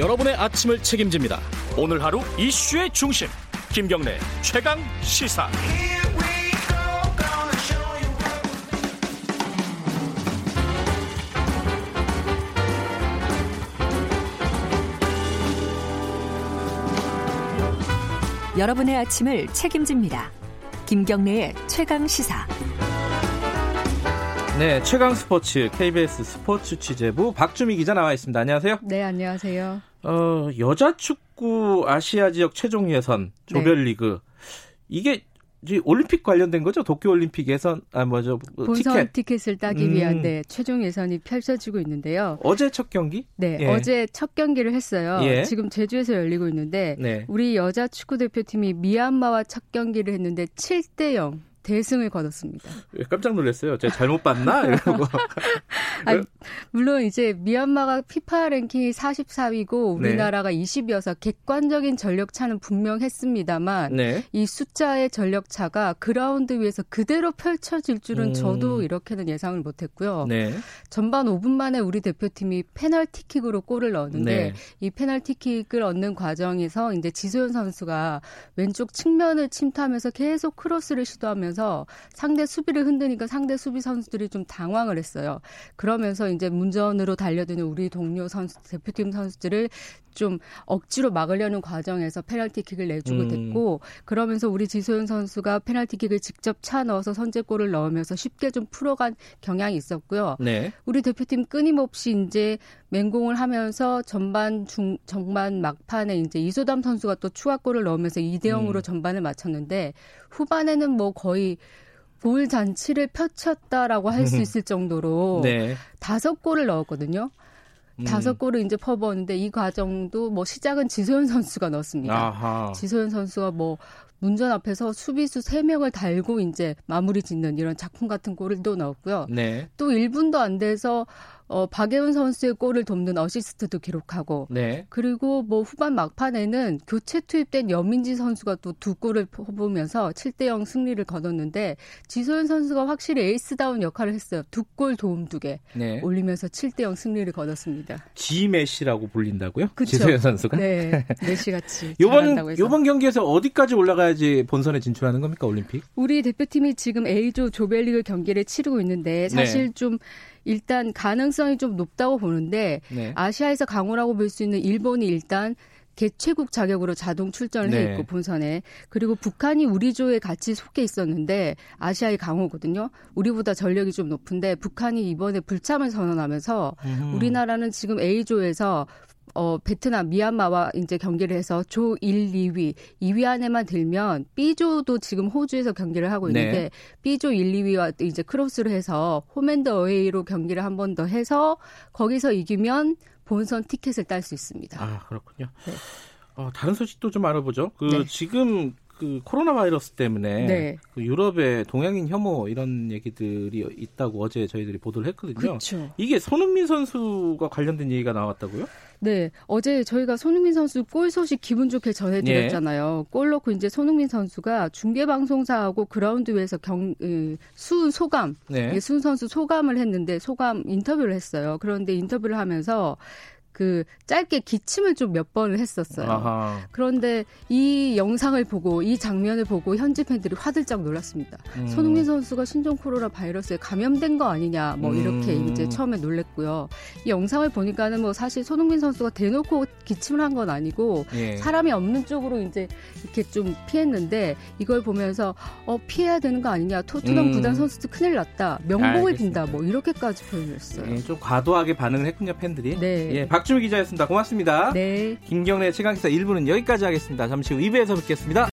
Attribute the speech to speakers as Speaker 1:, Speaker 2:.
Speaker 1: 여러분의 아침을 책임집니다. 오늘 하루 이슈의 중심 김경래 최강 시사.
Speaker 2: 여러분의 아침을 책임집니다. 김경래의 최강 시사.
Speaker 3: 네, 최강 스포츠 KBS 스포츠 취재부 박주미 기자 나와 있습니다. 안녕하세요.
Speaker 4: 네, 안녕하세요.
Speaker 3: 어, 여자 축구 아시아 지역 최종 예선 조별리그 네. 이게 올림픽 관련된 거죠? 도쿄 올림픽 예선 아 뭐죠?
Speaker 4: 뭐 본선 티켓. 을 따기 위한 음. 네, 최종 예선이 펼쳐지고 있는데요.
Speaker 3: 어제 첫 경기?
Speaker 4: 네, 예. 어제 첫 경기를 했어요. 예. 지금 제주에서 열리고 있는데 네. 우리 여자 축구 대표팀이 미얀마와 첫 경기를 했는데 7대 0 대승을 거뒀습니다.
Speaker 3: 깜짝 놀랐어요. 제가 잘못 봤나? 이러고.
Speaker 4: 아니, 물론 이제 미얀마가 피파 랭킹이 44위고 우리나라가 네. 20위여서 객관적인 전력 차는 분명했습니다만 네. 이 숫자의 전력 차가 그라운드 위에서 그대로 펼쳐질 줄은 음. 저도 이렇게는 예상을 못했고요. 네. 전반 5분 만에 우리 대표팀이 페널티킥으로 골을 넣었는데 네. 이 페널티킥을 얻는 과정에서 이제 지소연 선수가 왼쪽 측면을 침투하면서 계속 크로스를 시도하면서 하면서 상대 수비를 흔드니까 상대 수비 선수들이 좀 당황을 했어요. 그러면서 이제 문전으로 달려드는 우리 동료 선수 대표팀 선수들을 좀 억지로 막으려는 과정에서 페널티킥을 내주고 음. 됐고 그러면서 우리 지소연 선수가 페널티킥을 직접 차 넣어서 선제골을 넣으면서 쉽게 좀 풀어간 경향이 있었고요. 네. 우리 대표팀 끊임없이 이제 맹공을 하면서 전반 중 전반 막판에 이제 이소담 선수가 또 추가골을 넣으면서 2대 0으로 음. 전반을 마쳤는데 후반에는 뭐 거의 볼 잔치를 펼쳤다라고 할 수 있을 정도로 네. 다섯 골을 넣었거든요. 음. 다섯 골을 이제 퍼부었는데 이 과정도 뭐 시작은 지소연 선수가 넣었습니다. 아하. 지소연 선수가 뭐 문전 앞에서 수비수 3명을 달고 이제 마무리 짓는 이런 작품 같은 골을 또 넣었고요. 네. 또 1분도 안 돼서 어, 박예훈 선수의 골을 돕는 어시스트도 기록하고 네. 그리고 뭐 후반 막판에는 교체 투입된 여민지 선수가 또 두 골을 뽑으면서 7대 0 승리를 거뒀는데 지소연 선수가 확실히 에이스다운 역할을 했어요. 두 골 도움 두개 네. 올리면서 7대 0 승리를 거뒀습니다.
Speaker 3: 지 메시라고 불린다고요? 그쵸? 지소연 선수가?
Speaker 4: 네. 메시 같이
Speaker 3: 요번 요번 경기에서 어디까지 올라가야지 본선에 진출하는 겁니까 올림픽?
Speaker 4: 우리 대표팀이 지금 A조 조별리그 경기를 치르고 있는데 사실 네. 좀 일단 가능성이 좀 높다고 보는데 네. 아시아에서 강호라고 볼 수 있는 일본이 일단 개최국 자격으로 자동 출전을 네. 해 있고 본선에 그리고 북한이 우리 조에 같이 속해 있었는데 아시아의 강호거든요. 우리보다 전력이 좀 높은데 북한이 이번에 불참을 선언하면서 음. 우리나라는 지금 A조에서 어, 베트남, 미얀마와 이제 경기를 해서 조 1, 2위, 2위 안에만 들면 B조도 지금 호주에서 경기를 하고 있는데 네. B조 1, 2위와 이제 크로스를 해서 홈앤드 어웨이로 경기를 한 번 더 해서 거기서 이기면 본선 티켓을 딸 수 있습니다.
Speaker 3: 아, 그렇군요. 네. 어, 다른 소식도 좀 알아보죠. 그 네. 지금 그 코로나 바이러스 때문에 네. 그 유럽에 동양인 혐오 이런 얘기들이 있다고 어제 저희들이 보도를 했거든요. 그쵸. 이게 손흥민 선수가 관련된 얘기가 나왔다고요?
Speaker 4: 네, 어제 저희가 손흥민 선수 골 소식 기분 좋게 전해드렸잖아요. 예. 골 넣고 이제 손흥민 선수가 중계 방송사하고 그라운드 위에서 경, 음, 수은 소감, 네. 수은 선수 소감을 했는데 소감 인터뷰를 했어요. 그런데 인터뷰를 하면서 그 짧게 기침을 좀 몇 번을 했었어요. 아하. 그런데 이 영상을 보고 이 장면을 보고 현지 팬들이 화들짝 놀랐습니다. 음. 손흥민 선수가 신종 코로나 바이러스에 감염된 거 아니냐 뭐 이렇게 음. 이제 처음에 놀랬고요. 이 영상을 보니까는 뭐 사실 손흥민 선수가 대놓고 기침을 한 건 아니고 예. 사람이 없는 쪽으로 이제 이렇게 좀 피했는데 이걸 보면서 어 피해야 되는 거 아니냐 토트넘 음. 구단 선수도 큰일 났다 명복을 빈다 뭐 이렇게까지 표현했어요. 예,
Speaker 3: 좀 과도하게 반응을 했군요 팬들이. 네. 예, 박주미 기자였습니다. 고맙습니다. 네. 김경래 최강기사 1부는 여기까지 하겠습니다. 잠시 후 2부에서 뵙겠습니다.